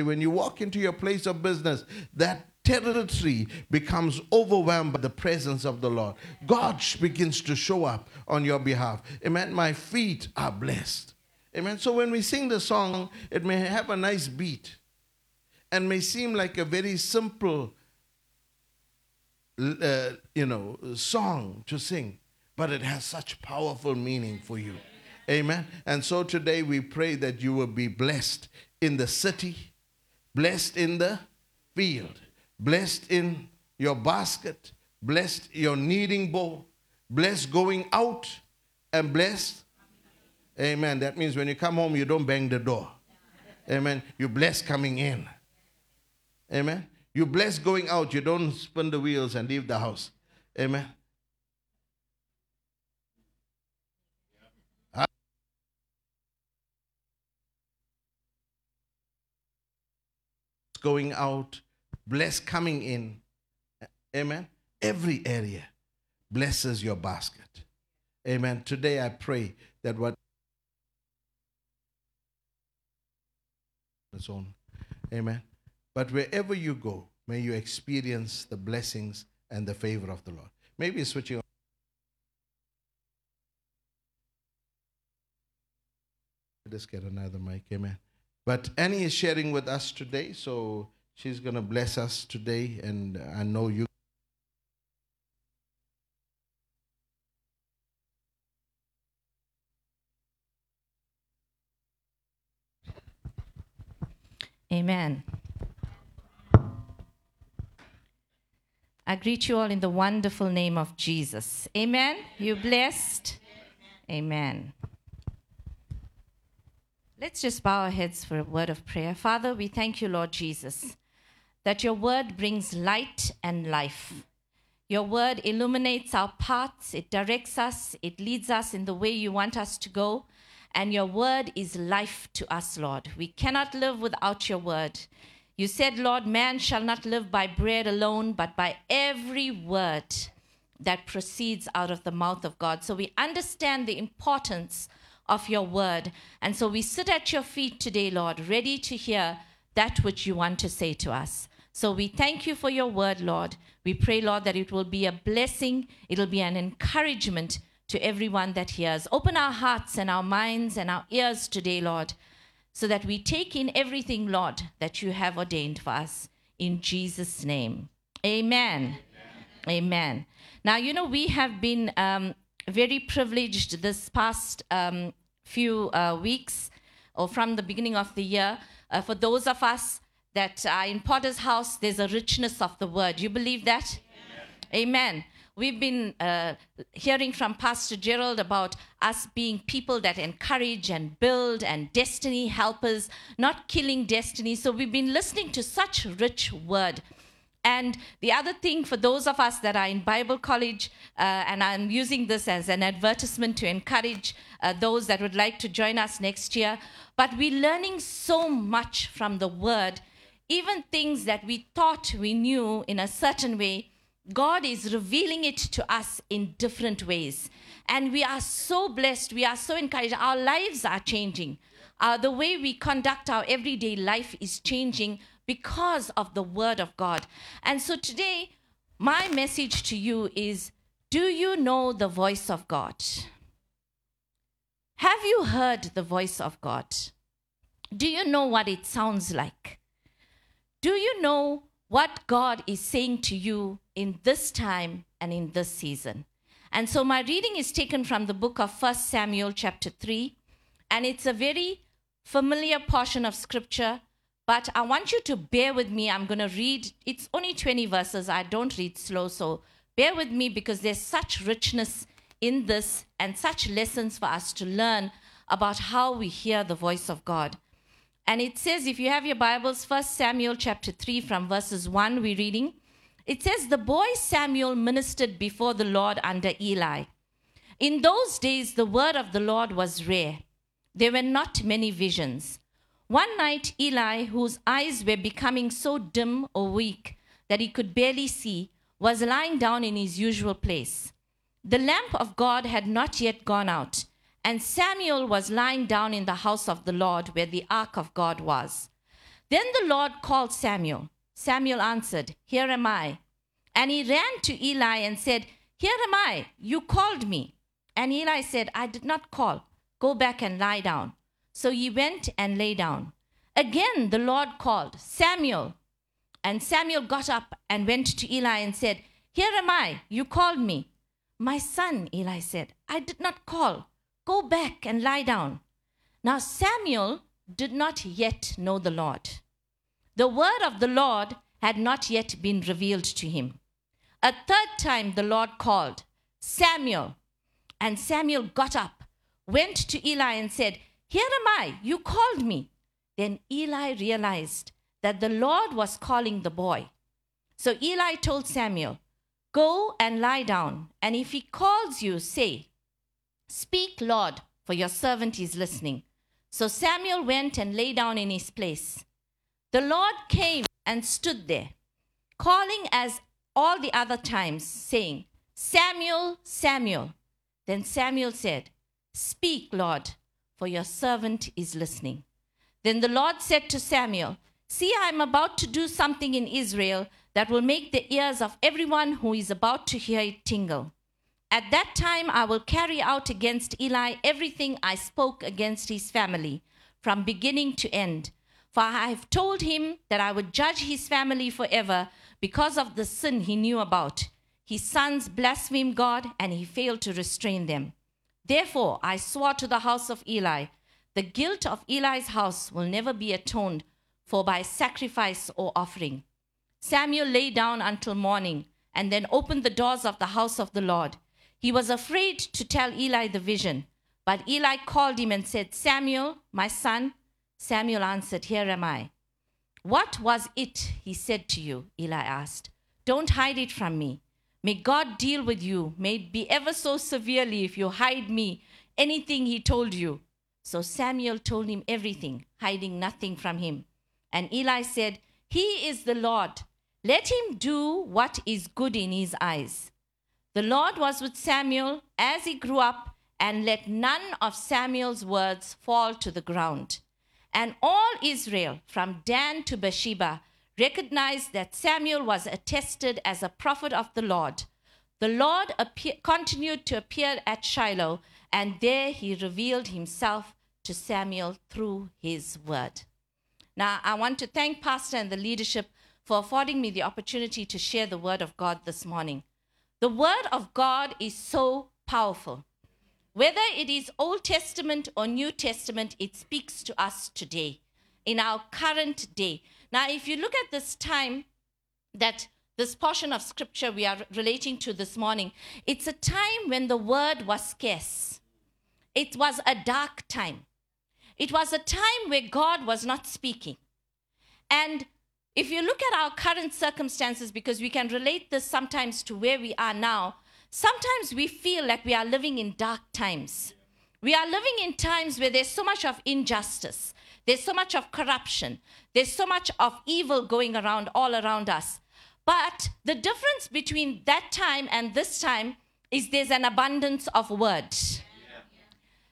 when you walk into your place of business, that territory becomes overwhelmed by the presence of the Lord. God begins to show up on your behalf. Amen. My feet are blessed. Amen. So when we sing the song, it may have a nice beat and may seem like a very simple, uh, you know, song to sing, but it has such powerful meaning for you. Amen. And so today we pray that you will be blessed in the city, blessed in the field, blessed in your basket, blessed your kneading bowl, blessed going out, and blessed. Amen. That means when you come home, you don't bang the door. Amen. You bless coming in. Amen. You bless going out. You don't spin the wheels and leave the house. Amen. Going out, bless coming in. Amen. Every area blesses your basket. Amen. Today I pray that what its own. Amen. But wherever you go, may you experience the blessings and the favor of the Lord. Maybe switching on. Let's get another mic. Amen. But Annie is sharing with us today, so she's going to bless us today, and I know you. Amen. I greet you all in the wonderful name of Jesus. Amen. You blessed? Amen. Let's just bow our heads for a word of prayer. Father, we thank you, Lord Jesus, that your word brings light and life. Your word illuminates our paths, it directs us, it leads us in the way you want us to go. And your word is life to us, Lord. We cannot live without your word. You said, Lord, man shall not live by bread alone, but by every word that proceeds out of the mouth of God. So we understand the importance of your word. And so we sit at your feet today, Lord, ready to hear that which you want to say to us. So we thank you for your word, Lord. We pray, Lord, that it will be a blessing, it'll be an encouragement to everyone that hears. Open our hearts and our minds and our ears today, Lord so that we take in everything, Lord, that you have ordained for us. In Jesus' name. Amen. Amen. Amen. Now, you know, we have been um, very privileged this past um, few uh, weeks or from the beginning of the year. Uh, for those of us that are in Potter's house, there's a richness of the word. You believe that? Amen. Amen. We've been uh, hearing from Pastor Gerald about us being people that encourage and build and destiny helpers, not killing destiny. So we've been listening to such rich word. And the other thing for those of us that are in Bible college, uh, and I'm using this as an advertisement to encourage uh, those that would like to join us next year, but we're learning so much from the Word, even things that we thought we knew in a certain way, God is revealing it to us in different ways. And we are so blessed. We are so encouraged. Our lives are changing. Uh, the way we conduct our everyday life is changing because of the Word of God. And so today, my message to you is Do you know the voice of God? Have you heard the voice of God? Do you know what it sounds like? Do you know what God is saying to you in this time and in this season. And so my reading is taken from the book of 1 Samuel, chapter 3, and it's a very familiar portion of scripture, but I want you to bear with me. I'm going to read, it's only 20 verses. I don't read slow, so bear with me because there's such richness in this and such lessons for us to learn about how we hear the voice of God. And it says, if you have your Bibles, 1 Samuel chapter 3 from verses 1, we're reading. It says, The boy Samuel ministered before the Lord under Eli. In those days, the word of the Lord was rare. There were not many visions. One night, Eli, whose eyes were becoming so dim or weak that he could barely see, was lying down in his usual place. The lamp of God had not yet gone out and Samuel was lying down in the house of the Lord where the ark of God was. Then the Lord called Samuel. Samuel answered, Here am I. And he ran to Eli and said, Here am I. You called me. And Eli said, I did not call. Go back and lie down. So he went and lay down. Again the Lord called, Samuel. And Samuel got up and went to Eli and said, Here am I. You called me. My son, Eli said, I did not call. Go back and lie down. Now Samuel did not yet know the Lord. The word of the Lord had not yet been revealed to him. A third time the Lord called, Samuel. And Samuel got up, went to Eli, and said, Here am I, you called me. Then Eli realized that the Lord was calling the boy. So Eli told Samuel, Go and lie down, and if he calls you, say, Speak, Lord, for your servant is listening. So Samuel went and lay down in his place. The Lord came and stood there, calling as all the other times, saying, Samuel, Samuel. Then Samuel said, Speak, Lord, for your servant is listening. Then the Lord said to Samuel, See, I am about to do something in Israel that will make the ears of everyone who is about to hear it tingle. At that time, I will carry out against Eli everything I spoke against his family, from beginning to end. For I have told him that I would judge his family forever because of the sin he knew about. His sons blasphemed God, and he failed to restrain them. Therefore, I swore to the house of Eli, the guilt of Eli's house will never be atoned for by sacrifice or offering. Samuel lay down until morning, and then opened the doors of the house of the Lord. He was afraid to tell Eli the vision, but Eli called him and said, Samuel, my son. Samuel answered, Here am I. What was it he said to you? Eli asked. Don't hide it from me. May God deal with you, may it be ever so severely if you hide me anything he told you. So Samuel told him everything, hiding nothing from him. And Eli said, He is the Lord. Let him do what is good in his eyes. The Lord was with Samuel as he grew up and let none of Samuel's words fall to the ground. And all Israel, from Dan to Beersheba, recognized that Samuel was attested as a prophet of the Lord. The Lord appear, continued to appear at Shiloh, and there he revealed himself to Samuel through his word. Now, I want to thank Pastor and the leadership for affording me the opportunity to share the word of God this morning. The word of God is so powerful. Whether it is Old Testament or New Testament, it speaks to us today, in our current day. Now, if you look at this time that this portion of scripture we are relating to this morning, it's a time when the word was scarce. It was a dark time. It was a time where God was not speaking. And if you look at our current circumstances, because we can relate this sometimes to where we are now, sometimes we feel like we are living in dark times. We are living in times where there's so much of injustice, there's so much of corruption, there's so much of evil going around all around us. But the difference between that time and this time is there's an abundance of word.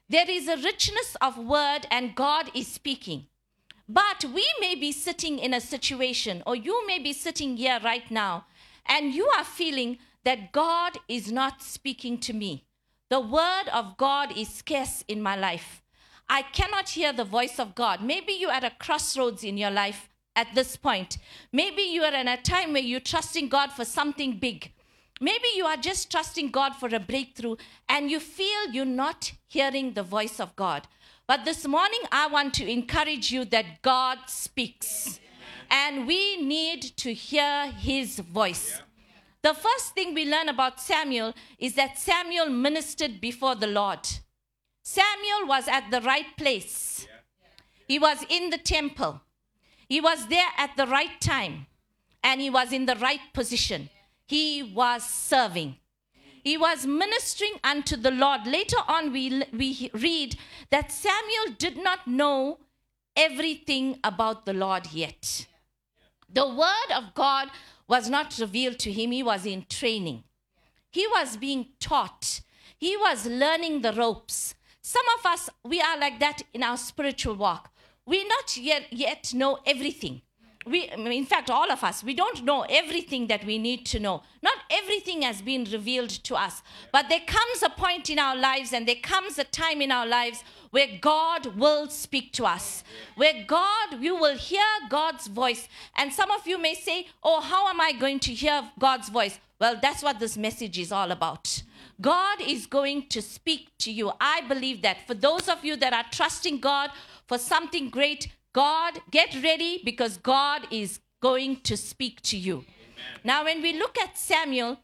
There is a richness of word, and God is speaking. But we may be sitting in a situation, or you may be sitting here right now, and you are feeling that God is not speaking to me. The word of God is scarce in my life. I cannot hear the voice of God. Maybe you're at a crossroads in your life at this point. Maybe you are in a time where you're trusting God for something big. Maybe you are just trusting God for a breakthrough and you feel you're not hearing the voice of God. But this morning, I want to encourage you that God speaks and we need to hear his voice. The first thing we learn about Samuel is that Samuel ministered before the Lord. Samuel was at the right place, he was in the temple, he was there at the right time, and he was in the right position. He was serving. He was ministering unto the Lord. Later on, we, we read that Samuel did not know everything about the Lord yet. The word of God was not revealed to him, he was in training. He was being taught, he was learning the ropes. Some of us, we are like that in our spiritual walk. we not yet, yet know everything. We, in fact, all of us, we don't know everything that we need to know. Not everything has been revealed to us. But there comes a point in our lives and there comes a time in our lives where God will speak to us, where God, you will hear God's voice. And some of you may say, Oh, how am I going to hear God's voice? Well, that's what this message is all about. God is going to speak to you. I believe that. For those of you that are trusting God for something great, God, get ready because God is going to speak to you. Amen. Now, when we look at Samuel,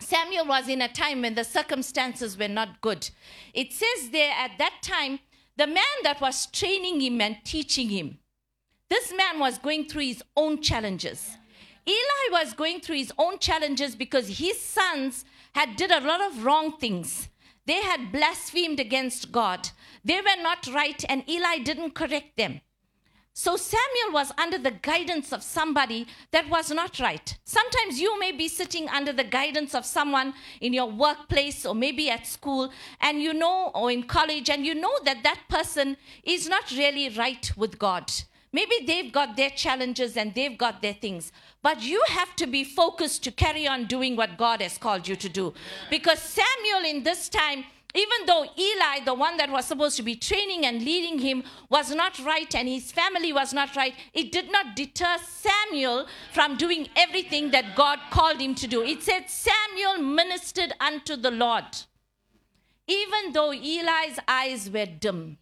Samuel was in a time when the circumstances were not good. It says there at that time, the man that was training him and teaching him, this man was going through his own challenges. Eli was going through his own challenges because his sons had did a lot of wrong things. They had blasphemed against God. They were not right and Eli didn't correct them. So Samuel was under the guidance of somebody that was not right. Sometimes you may be sitting under the guidance of someone in your workplace or maybe at school and you know, or in college, and you know that that person is not really right with God. Maybe they've got their challenges and they've got their things. But you have to be focused to carry on doing what God has called you to do. Because Samuel in this time, even though Eli, the one that was supposed to be training and leading him, was not right and his family was not right, it did not deter Samuel from doing everything that God called him to do. It said, Samuel ministered unto the Lord, even though Eli's eyes were dim.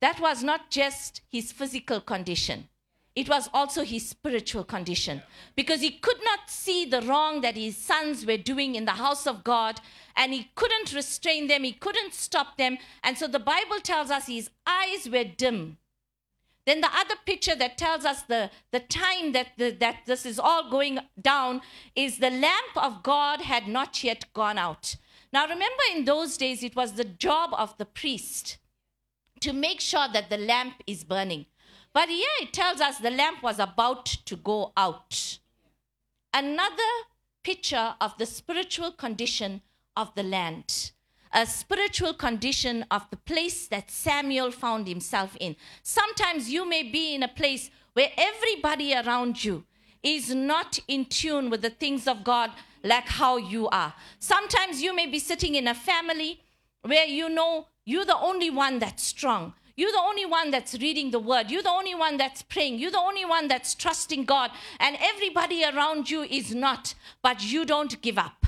That was not just his physical condition it was also his spiritual condition because he could not see the wrong that his sons were doing in the house of God and he couldn't restrain them, he couldn't stop them. And so the Bible tells us his eyes were dim. Then the other picture that tells us the, the time that, the, that this is all going down is the lamp of God had not yet gone out. Now remember, in those days, it was the job of the priest to make sure that the lamp is burning. But here it tells us the lamp was about to go out. Another picture of the spiritual condition of the land, a spiritual condition of the place that Samuel found himself in. Sometimes you may be in a place where everybody around you is not in tune with the things of God like how you are. Sometimes you may be sitting in a family where you know you're the only one that's strong. You're the only one that's reading the word. You're the only one that's praying. You're the only one that's trusting God. And everybody around you is not. But you don't give up.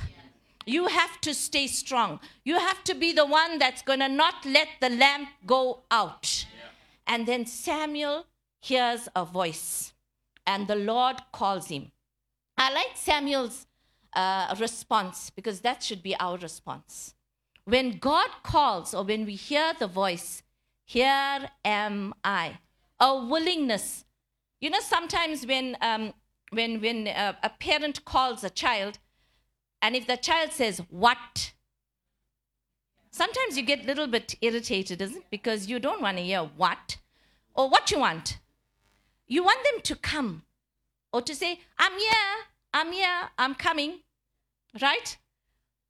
You have to stay strong. You have to be the one that's going to not let the lamp go out. And then Samuel hears a voice, and the Lord calls him. I like Samuel's uh, response because that should be our response. When God calls or when we hear the voice, here am I. A willingness. You know, sometimes when, um, when, when a, a parent calls a child, and if the child says, What? Sometimes you get a little bit irritated, isn't it? Because you don't want to hear what or what you want. You want them to come or to say, I'm here, I'm here, I'm coming, right?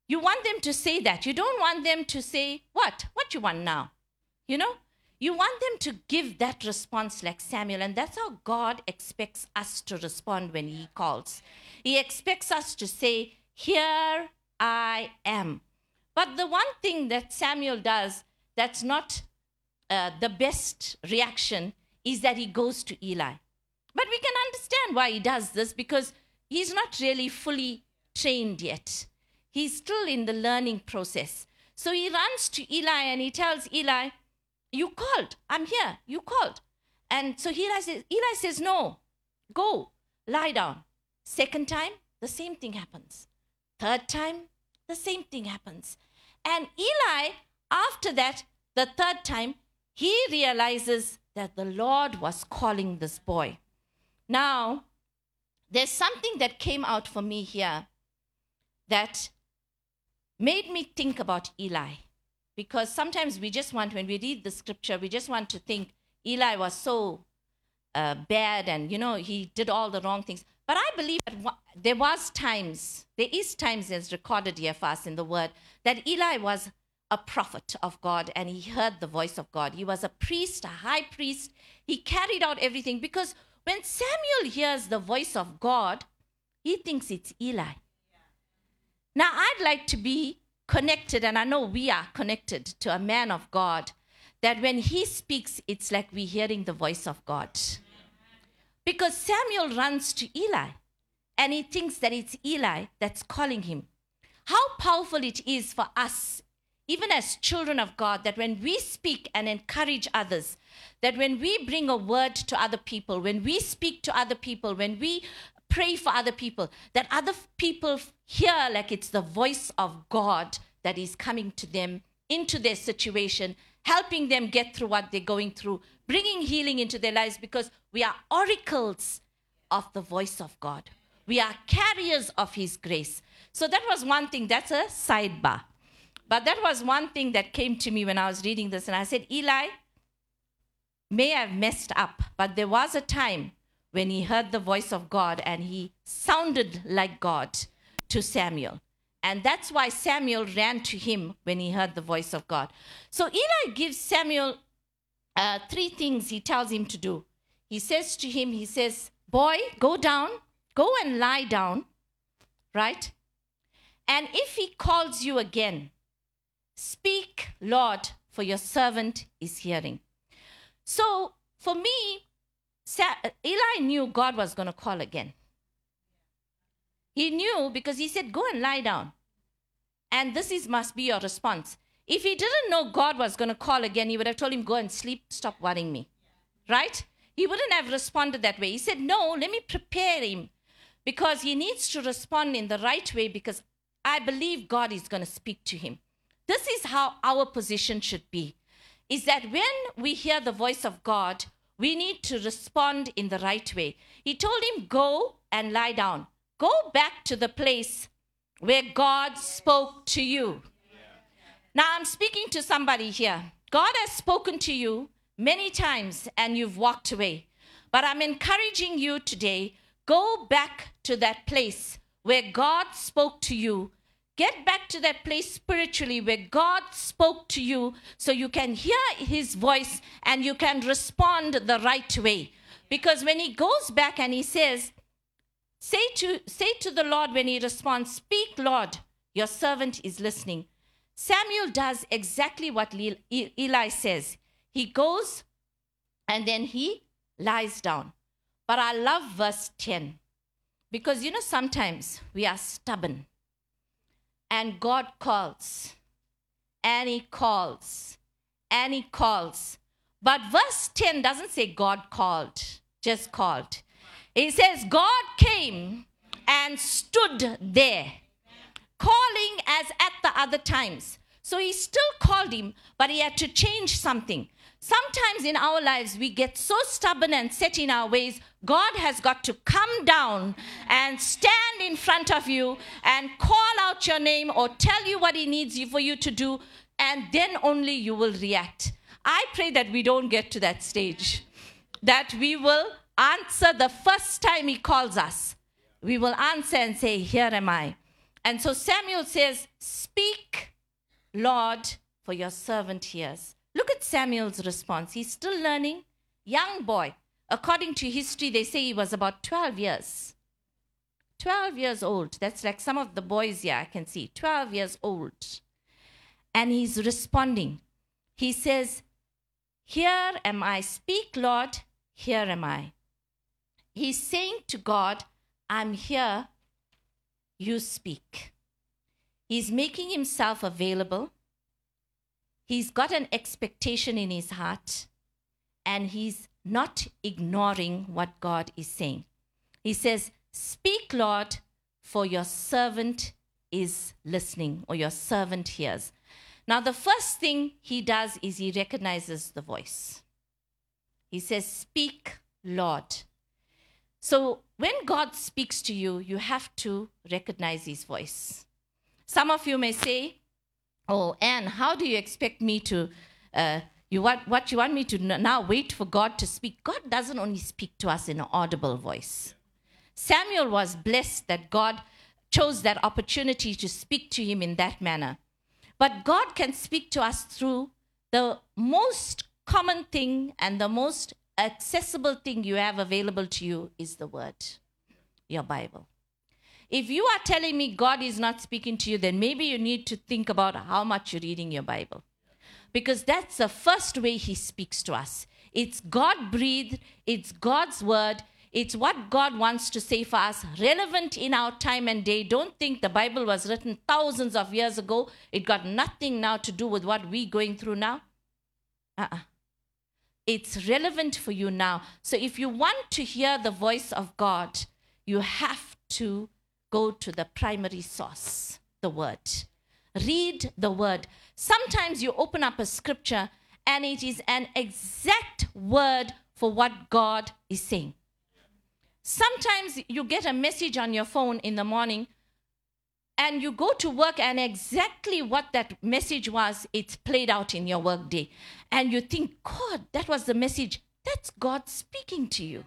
You want them to say that. You don't want them to say, What? What you want now? You know? You want them to give that response like Samuel, and that's how God expects us to respond when He calls. He expects us to say, Here I am. But the one thing that Samuel does that's not uh, the best reaction is that he goes to Eli. But we can understand why he does this because he's not really fully trained yet. He's still in the learning process. So he runs to Eli and he tells Eli, you called. I'm here. You called. And so Eli says, Eli says, No, go, lie down. Second time, the same thing happens. Third time, the same thing happens. And Eli, after that, the third time, he realizes that the Lord was calling this boy. Now, there's something that came out for me here that made me think about Eli because sometimes we just want, when we read the scripture, we just want to think Eli was so uh, bad and, you know, he did all the wrong things. But I believe that there was times, there is times as recorded here for us in the word, that Eli was a prophet of God and he heard the voice of God. He was a priest, a high priest. He carried out everything because when Samuel hears the voice of God, he thinks it's Eli. Now, I'd like to be connected, and I know we are connected to a man of God, that when he speaks, it's like we're hearing the voice of God. Because Samuel runs to Eli and he thinks that it's Eli that's calling him. How powerful it is for us, even as children of God, that when we speak and encourage others, that when we bring a word to other people, when we speak to other people, when we pray for other people, that other people hear like it's the voice of God that is coming to them into their situation, helping them get through what they're going through, bringing healing into their lives because we are oracles of the voice of God. We are carriers of His grace. So that was one thing, that's a sidebar. But that was one thing that came to me when I was reading this. And I said, Eli may have messed up, but there was a time when he heard the voice of God and he sounded like God to Samuel. And that's why Samuel ran to him when he heard the voice of God. So Eli gives Samuel uh, three things he tells him to do. He says to him, he says, Boy, go down, go and lie down, right? And if he calls you again, speak, Lord, for your servant is hearing. So for me, Eli knew God was going to call again. He knew because he said, Go and lie down. And this is must be your response. If he didn't know God was going to call again, he would have told him, Go and sleep, stop worrying me. Right? He wouldn't have responded that way. He said, No, let me prepare him because he needs to respond in the right way because I believe God is going to speak to him. This is how our position should be. Is that when we hear the voice of God, we need to respond in the right way. He told him, Go and lie down. Go back to the place where God spoke to you. Now, I'm speaking to somebody here. God has spoken to you many times and you've walked away. But I'm encouraging you today go back to that place where God spoke to you. Get back to that place spiritually where God spoke to you so you can hear his voice and you can respond the right way. Because when he goes back and he says, Say to, say to the Lord when he responds, Speak, Lord, your servant is listening. Samuel does exactly what Eli says. He goes and then he lies down. But I love verse 10 because you know, sometimes we are stubborn and God calls and he calls and he calls. But verse 10 doesn't say God called, just called. It says, God came and stood there, calling as at the other times. So he still called him, but he had to change something. Sometimes in our lives, we get so stubborn and set in our ways. God has got to come down and stand in front of you and call out your name or tell you what He needs you for you to do, and then only you will react. I pray that we don't get to that stage, that we will answer the first time he calls us. We will answer and say, Here am I. And so Samuel says, Speak, Lord, for your servant hears. Look at Samuel's response. He's still learning. Young boy. According to history, they say he was about 12 years. 12 years old. That's like some of the boys here I can see. 12 years old. And he's responding. He says, Here am I. Speak, Lord. Here am I. He's saying to God, I'm here, you speak. He's making himself available. He's got an expectation in his heart, and he's not ignoring what God is saying. He says, Speak, Lord, for your servant is listening, or your servant hears. Now, the first thing he does is he recognizes the voice. He says, Speak, Lord. So when God speaks to you, you have to recognize his voice. Some of you may say, Oh, Anne, how do you expect me to? Uh, you want what you want me to now wait for God to speak? God doesn't only speak to us in an audible voice. Samuel was blessed that God chose that opportunity to speak to him in that manner. But God can speak to us through the most common thing and the most accessible thing you have available to you is the Word, your Bible. If you are telling me God is not speaking to you, then maybe you need to think about how much you're reading your Bible. Because that's the first way He speaks to us. It's God breathed, it's God's word, it's what God wants to say for us, relevant in our time and day. Don't think the Bible was written thousands of years ago. It got nothing now to do with what we're going through now. Uh-uh. It's relevant for you now. So if you want to hear the voice of God, you have to go to the primary source, the word. Read the word. Sometimes you open up a scripture and it is an exact word for what God is saying. Sometimes you get a message on your phone in the morning and you go to work and exactly what that message was it's played out in your work day and you think god that was the message that's god speaking to you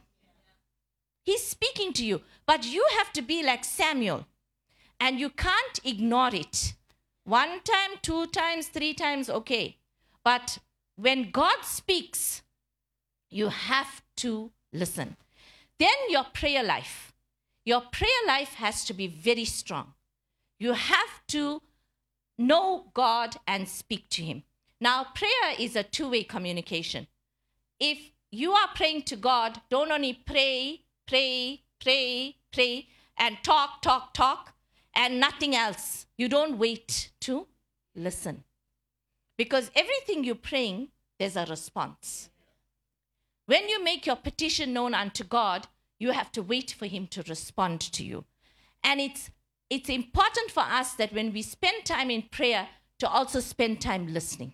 he's speaking to you but you have to be like samuel. And you can't ignore it. One time two times three times okay. But when god speaks you have to listen. Then your prayer life. Your prayer life has to be very strong. You have to know God and speak to Him. Now, prayer is a two way communication. If you are praying to God, don't only pray, pray, pray, pray, and talk, talk, talk, and nothing else. You don't wait to listen. Because everything you're praying, there's a response. When you make your petition known unto God, you have to wait for Him to respond to you. And it's it's important for us that when we spend time in prayer, to also spend time listening.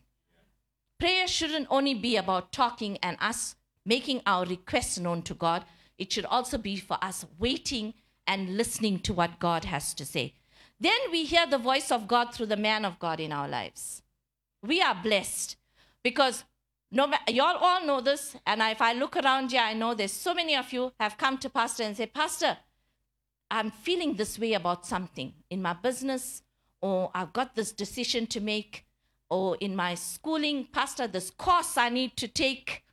Prayer shouldn't only be about talking and us making our requests known to God, it should also be for us waiting and listening to what God has to say. Then we hear the voice of God through the man of God in our lives. We are blessed because no, y'all all know this, and if I look around here, I know there's so many of you have come to Pastor and say, Pastor, I'm feeling this way about something in my business, or I've got this decision to make, or in my schooling, Pastor, this course I need to take.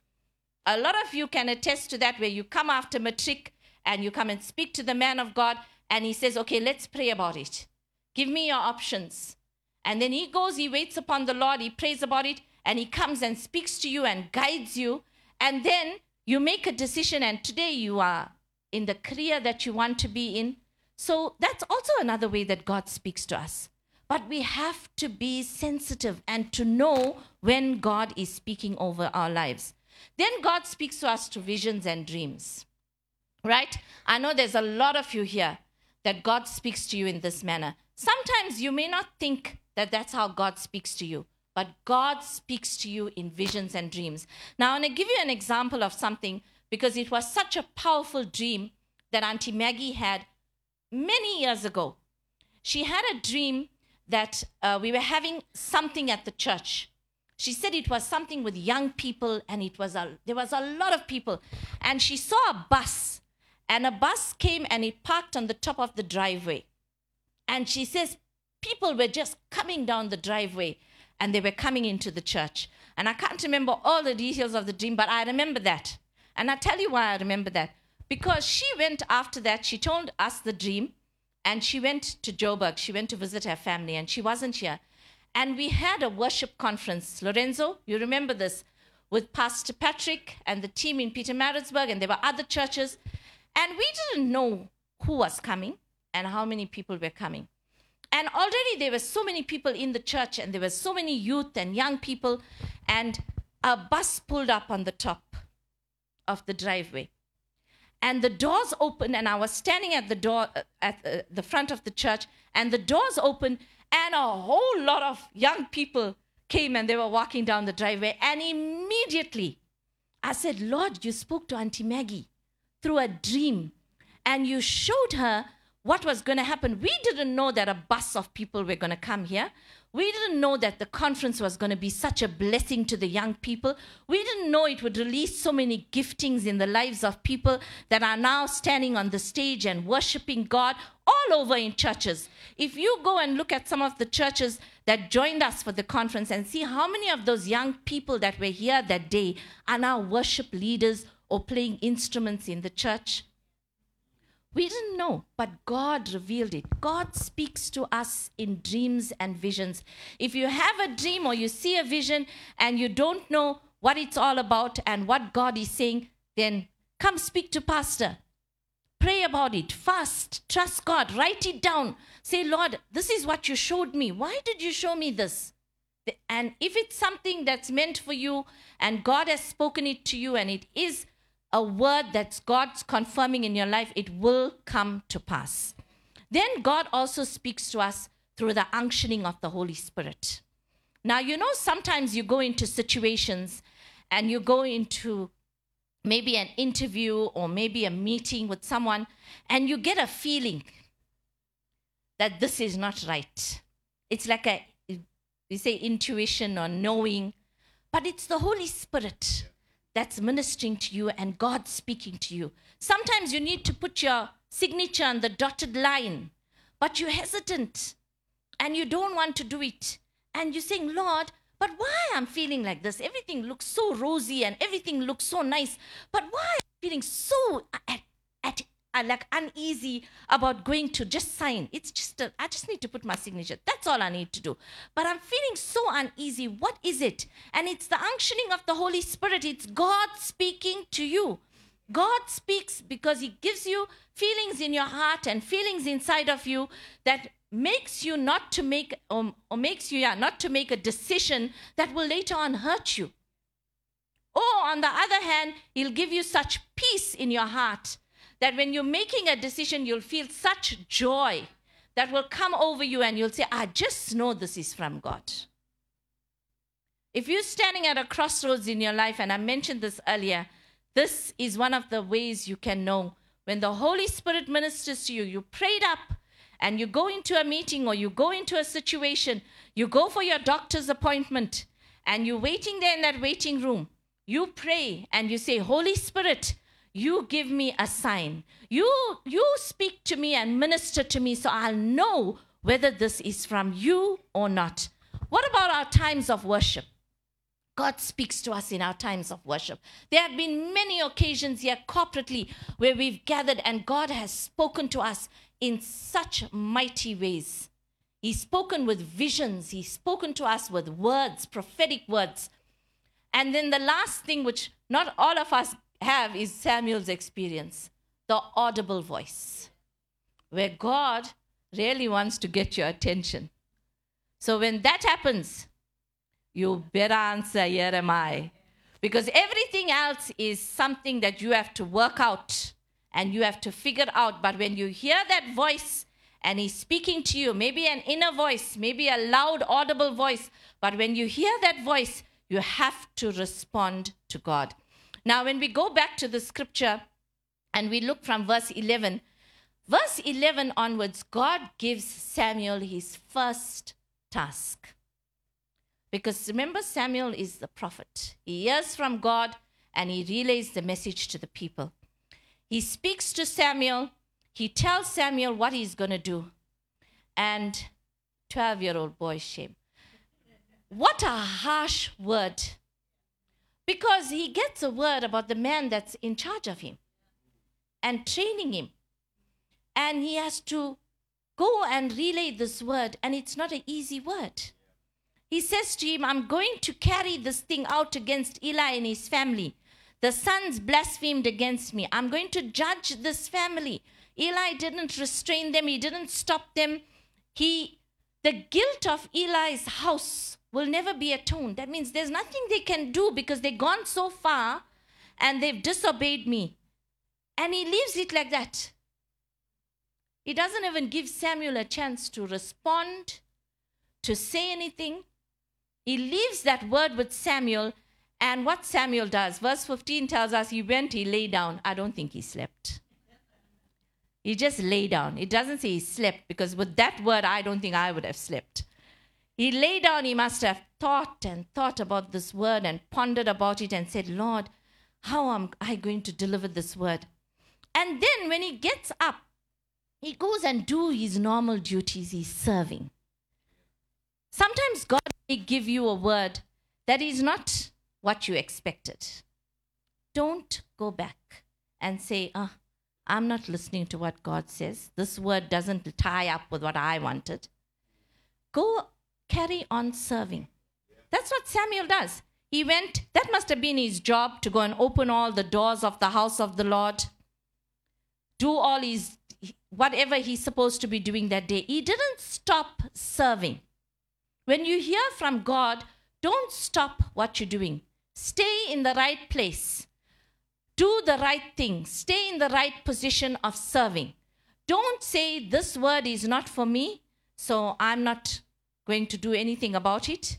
A lot of you can attest to that, where you come after matric and you come and speak to the man of God, and he says, Okay, let's pray about it. Give me your options. And then he goes, he waits upon the Lord, he prays about it, and he comes and speaks to you and guides you. And then you make a decision, and today you are in the career that you want to be in. So that's also another way that God speaks to us. But we have to be sensitive and to know when God is speaking over our lives. Then God speaks to us through visions and dreams. Right? I know there's a lot of you here that God speaks to you in this manner. Sometimes you may not think that that's how God speaks to you, but God speaks to you in visions and dreams. Now, I'm going to give you an example of something because it was such a powerful dream that Auntie Maggie had many years ago. She had a dream that uh, we were having something at the church. She said it was something with young people, and it was a, there was a lot of people. And she saw a bus, and a bus came and it parked on the top of the driveway. And she says people were just coming down the driveway, and they were coming into the church. And I can't remember all the details of the dream, but I remember that. And i tell you why I remember that. Because she went after that, she told us the dream, and she went to Joburg. She went to visit her family, and she wasn't here. And we had a worship conference. Lorenzo, you remember this, with Pastor Patrick and the team in Pietermaritzburg, and there were other churches. And we didn't know who was coming and how many people were coming. And already there were so many people in the church, and there were so many youth and young people, and a bus pulled up on the top of the driveway. And the doors opened, and I was standing at the door at uh, the front of the church, and the doors opened, and a whole lot of young people came and they were walking down the driveway. And immediately I said, Lord, you spoke to Auntie Maggie through a dream, and you showed her what was going to happen. We didn't know that a bus of people were going to come here. We didn't know that the conference was going to be such a blessing to the young people. We didn't know it would release so many giftings in the lives of people that are now standing on the stage and worshiping God. All over in churches. If you go and look at some of the churches that joined us for the conference and see how many of those young people that were here that day are now worship leaders or playing instruments in the church. We didn't know, but God revealed it. God speaks to us in dreams and visions. If you have a dream or you see a vision and you don't know what it's all about and what God is saying, then come speak to Pastor. Pray about it. Fast. Trust God. Write it down. Say, Lord, this is what you showed me. Why did you show me this? And if it's something that's meant for you and God has spoken it to you and it is a word that's God's confirming in your life, it will come to pass. Then God also speaks to us through the unctioning of the Holy Spirit. Now, you know, sometimes you go into situations and you go into maybe an interview or maybe a meeting with someone and you get a feeling that this is not right. It's like a, you say intuition or knowing, but it's the Holy Spirit that's ministering to you and God speaking to you. Sometimes you need to put your signature on the dotted line, but you're hesitant and you don't want to do it. And you're saying, Lord, but why I'm feeling like this? Everything looks so rosy and everything looks so nice. But why I'm feeling so at, at uh, like uneasy about going to just sign. It's just a, I just need to put my signature. That's all I need to do. But I'm feeling so uneasy. What is it? And it's the unctioning of the Holy Spirit. It's God speaking to you. God speaks because He gives you feelings in your heart and feelings inside of you that makes you not to make um, or makes you yeah not to make a decision that will later on hurt you. Or on the other hand, He'll give you such peace in your heart that when you're making a decision, you'll feel such joy that will come over you and you'll say, I just know this is from God. If you're standing at a crossroads in your life, and I mentioned this earlier, this is one of the ways you can know. When the Holy Spirit ministers to you, you prayed up and you go into a meeting or you go into a situation, you go for your doctor's appointment, and you're waiting there in that waiting room. You pray and you say, Holy Spirit, you give me a sign. You, you speak to me and minister to me so I'll know whether this is from you or not. What about our times of worship? God speaks to us in our times of worship. There have been many occasions here corporately where we've gathered and God has spoken to us in such mighty ways. He's spoken with visions, He's spoken to us with words, prophetic words. And then the last thing, which not all of us have is Samuel's experience the audible voice, where God really wants to get your attention. So when that happens, you better answer, Here am I. Because everything else is something that you have to work out and you have to figure out. But when you hear that voice and he's speaking to you, maybe an inner voice, maybe a loud, audible voice, but when you hear that voice, you have to respond to God. Now, when we go back to the scripture and we look from verse 11, verse 11 onwards, God gives Samuel his first task. Because remember, Samuel is the prophet. He hears from God and he relays the message to the people. He speaks to Samuel, he tells Samuel what he's going to do. And 12 year old boy, shame. What a harsh word because he gets a word about the man that's in charge of him and training him. And he has to go and relay this word, and it's not an easy word. He says to him, I'm going to carry this thing out against Eli and his family. The sons blasphemed against me. I'm going to judge this family. Eli didn't restrain them, he didn't stop them. He the guilt of Eli's house will never be atoned. That means there's nothing they can do because they've gone so far and they've disobeyed me. And he leaves it like that. He doesn't even give Samuel a chance to respond, to say anything. He leaves that word with Samuel. And what Samuel does, verse 15 tells us he went, he lay down. I don't think he slept. He just lay down. It doesn't say he slept because with that word, I don't think I would have slept. He lay down, he must have thought and thought about this word and pondered about it and said, Lord, how am I going to deliver this word? And then when he gets up, he goes and do his normal duties. He's serving. Sometimes God may give you a word that is not what you expected. Don't go back and say, ah, oh, I'm not listening to what God says. This word doesn't tie up with what I wanted. Go carry on serving. That's what Samuel does. He went, that must have been his job to go and open all the doors of the house of the Lord, do all his, whatever he's supposed to be doing that day. He didn't stop serving. When you hear from God, don't stop what you're doing. Stay in the right place. Do the right thing. Stay in the right position of serving. Don't say, This word is not for me, so I'm not going to do anything about it.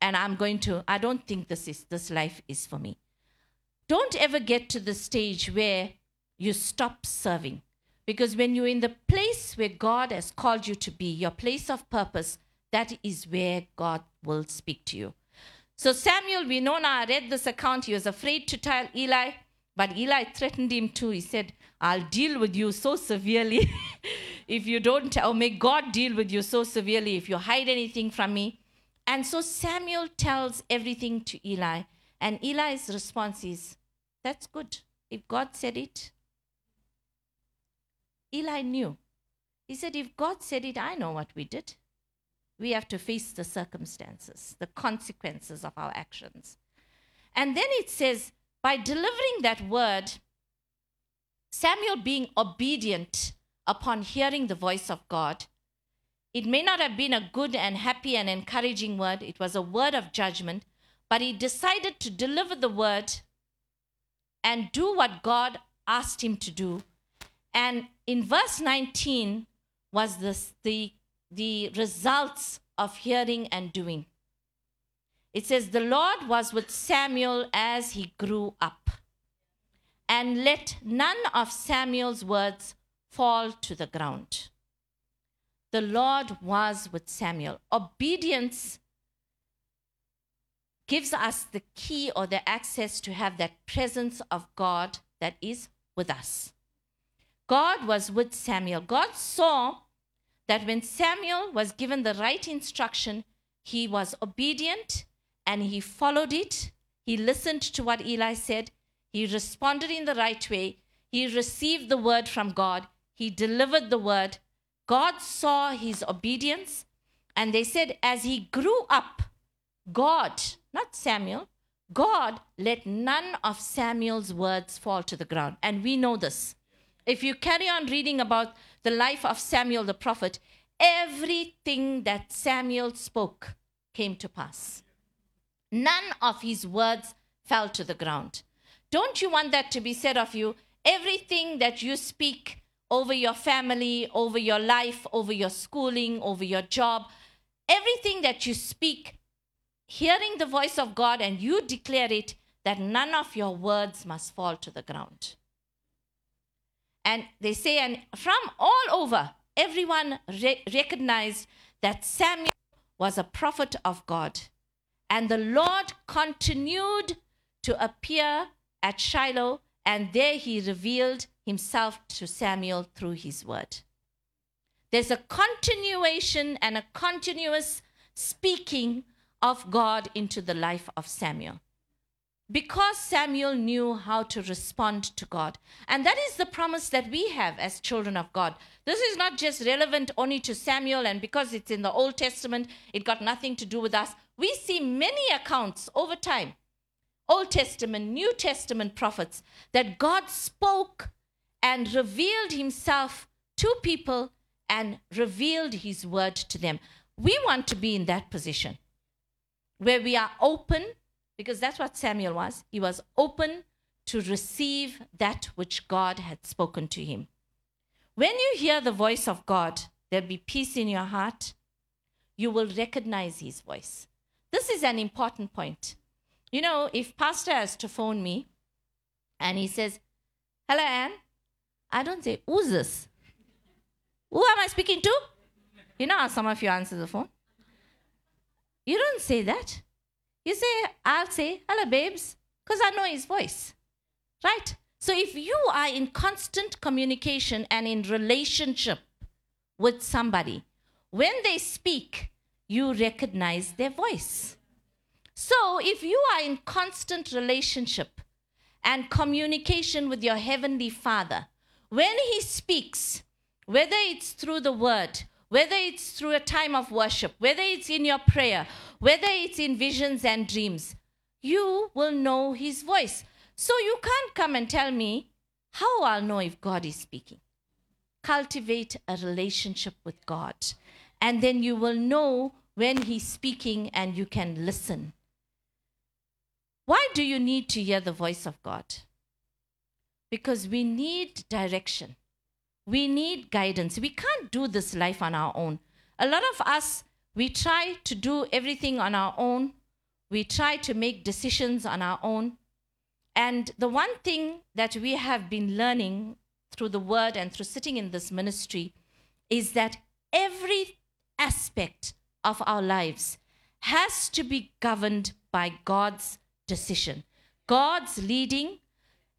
And I'm going to, I don't think this is this life is for me. Don't ever get to the stage where you stop serving. Because when you're in the place where God has called you to be, your place of purpose, that is where God will speak to you. So Samuel, we know now, I read this account. He was afraid to tell Eli, but Eli threatened him too. He said, I'll deal with you so severely if you don't, or may God deal with you so severely if you hide anything from me. And so Samuel tells everything to Eli, and Eli's response is, That's good. If God said it, Eli knew. He said, If God said it, I know what we did we have to face the circumstances, the consequences of our actions. And then it says, by delivering that word, Samuel being obedient upon hearing the voice of God, it may not have been a good and happy and encouraging word, it was a word of judgment, but he decided to deliver the word and do what God asked him to do. And in verse 19 was this, the the results of hearing and doing. It says, The Lord was with Samuel as he grew up, and let none of Samuel's words fall to the ground. The Lord was with Samuel. Obedience gives us the key or the access to have that presence of God that is with us. God was with Samuel. God saw that when Samuel was given the right instruction, he was obedient and he followed it. He listened to what Eli said. He responded in the right way. He received the word from God. He delivered the word. God saw his obedience. And they said, as he grew up, God, not Samuel, God let none of Samuel's words fall to the ground. And we know this. If you carry on reading about the life of Samuel the prophet, everything that Samuel spoke came to pass. None of his words fell to the ground. Don't you want that to be said of you? Everything that you speak over your family, over your life, over your schooling, over your job, everything that you speak, hearing the voice of God and you declare it, that none of your words must fall to the ground. And they say, and from all over, everyone re- recognized that Samuel was a prophet of God. And the Lord continued to appear at Shiloh, and there he revealed himself to Samuel through his word. There's a continuation and a continuous speaking of God into the life of Samuel because Samuel knew how to respond to God. And that is the promise that we have as children of God. This is not just relevant only to Samuel, and because it's in the Old Testament, it got nothing to do with us. We see many accounts over time, Old Testament, New Testament prophets, that God spoke and revealed himself to people and revealed his word to them. We want to be in that position where we are open because that's what Samuel was. He was open to receive that which God had spoken to him. When you hear the voice of God, there'll be peace in your heart. You will recognize his voice. This is an important point. You know, if pastor has to phone me and he says, Hello, Anne, I don't say, Who's this? Who am I speaking to? You know how some of you answer the phone? You don't say that. You say, I'll say, hello, babes, because I know his voice. Right? So if you are in constant communication and in relationship with somebody, when they speak, you recognize their voice. So if you are in constant relationship and communication with your heavenly Father, when he speaks, whether it's through the word, whether it's through a time of worship, whether it's in your prayer, whether it's in visions and dreams, you will know his voice. So you can't come and tell me how I'll know if God is speaking. Cultivate a relationship with God, and then you will know when he's speaking and you can listen. Why do you need to hear the voice of God? Because we need direction. We need guidance. We can't do this life on our own. A lot of us, we try to do everything on our own. We try to make decisions on our own. And the one thing that we have been learning through the word and through sitting in this ministry is that every aspect of our lives has to be governed by God's decision, God's leading,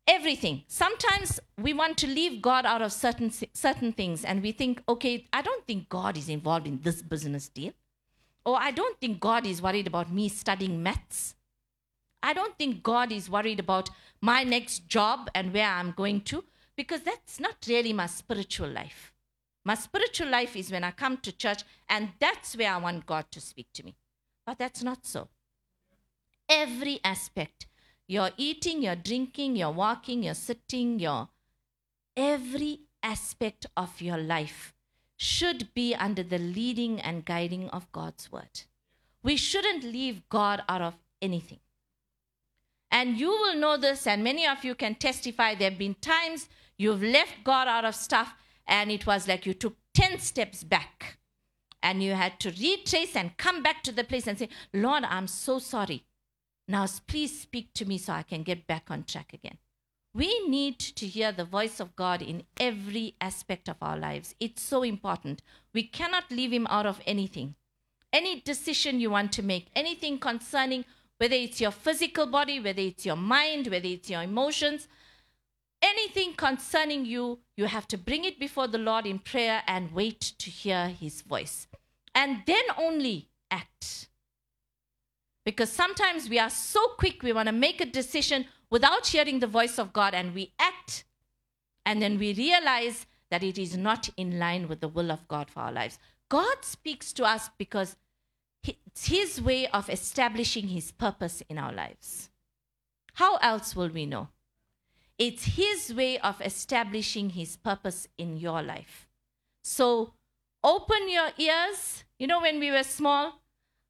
everything. Sometimes we want to leave God out of certain certain things and we think, okay, I don't think God is involved in this business deal. Or I don't think God is worried about me studying maths. I don't think God is worried about my next job and where I'm going to because that's not really my spiritual life. My spiritual life is when I come to church and that's where I want God to speak to me. But that's not so. Every aspect your eating, your drinking, your walking, your sitting, your every aspect of your life should be under the leading and guiding of God's word. We shouldn't leave God out of anything. And you will know this, and many of you can testify. There have been times you've left God out of stuff, and it was like you took 10 steps back. And you had to retrace and come back to the place and say, Lord, I'm so sorry. Now, please speak to me so I can get back on track again. We need to hear the voice of God in every aspect of our lives. It's so important. We cannot leave Him out of anything. Any decision you want to make, anything concerning whether it's your physical body, whether it's your mind, whether it's your emotions, anything concerning you, you have to bring it before the Lord in prayer and wait to hear His voice. And then only act. Because sometimes we are so quick, we want to make a decision without hearing the voice of God, and we act, and then we realize that it is not in line with the will of God for our lives. God speaks to us because it's His way of establishing His purpose in our lives. How else will we know? It's His way of establishing His purpose in your life. So open your ears. You know, when we were small,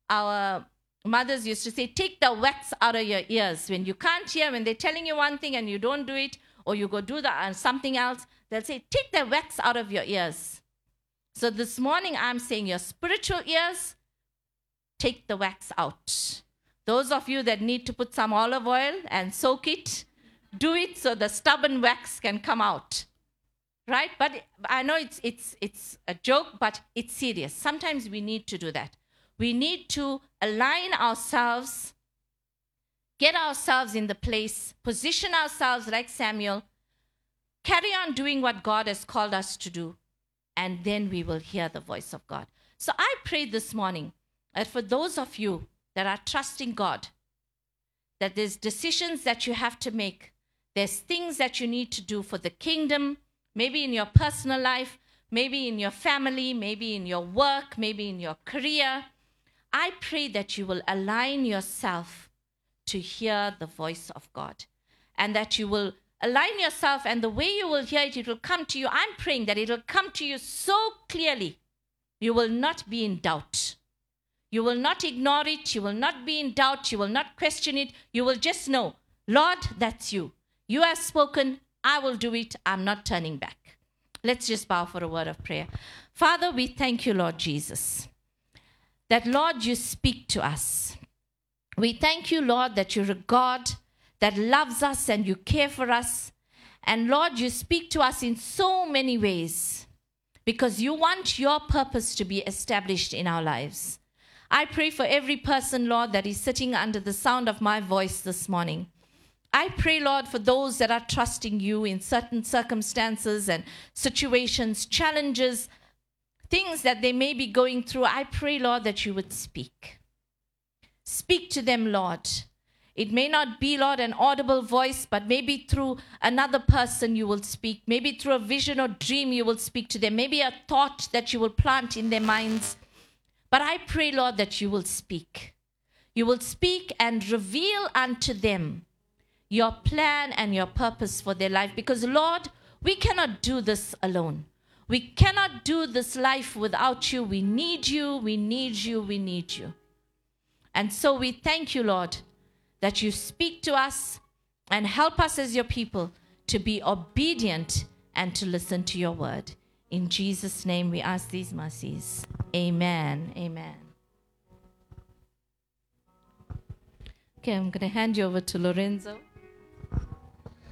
our mothers used to say, take the wax out of your ears. When you can't hear, when they're telling you one thing and you don't do it, or you go do that and uh, something else, they'll say, take the wax out of your ears. So this morning, I'm saying your spiritual ears, take the wax out. Those of you that need to put some olive oil and soak it, do it so the stubborn wax can come out. Right? But I know it's, it's, it's a joke, but it's serious. Sometimes we need to do that. We need to align ourselves, get ourselves in the place, position ourselves like Samuel, carry on doing what God has called us to do, and then we will hear the voice of God. So I pray this morning that for those of you that are trusting God, that there's decisions that you have to make, there's things that you need to do for the kingdom, maybe in your personal life, maybe in your family, maybe in your work, maybe in your career, I pray that you will align yourself to hear the voice of God and that you will align yourself and the way you will hear it, it will come to you. I'm praying that it will come to you so clearly. You will not be in doubt. You will not ignore it. You will not be in doubt. You will not question it. You will just know, Lord, that's you. You have spoken. I will do it. I'm not turning back. Let's just bow for a word of prayer. Father, we thank you, Lord Jesus that, Lord, you speak to us. We thank you, Lord, that you're a God that loves us and you care for us. And Lord, you speak to us in so many ways because you want your purpose to be established in our lives. I pray for every person, Lord, that is sitting under the sound of my voice this morning. I pray, Lord, for those that are trusting you in certain circumstances and situations, challenges, things that they may be going through. I pray, Lord, that you would speak. Speak to them, Lord. It may not be, Lord, an audible voice, but maybe through another person you will speak. Maybe through a vision or dream you will speak to them. Maybe a thought that you will plant in their minds. But I pray, Lord, that you will speak. You will speak and reveal unto them your plan and your purpose for their life. Because, Lord, we cannot do this alone. We cannot do this life without you. We need you, we need you, we need you. And so we thank you, Lord that you speak to us and help us as your people to be obedient and to listen to your word. In Jesus' name, we ask these mercies. Amen. Amen. Okay, I'm going to hand you over to Lorenzo.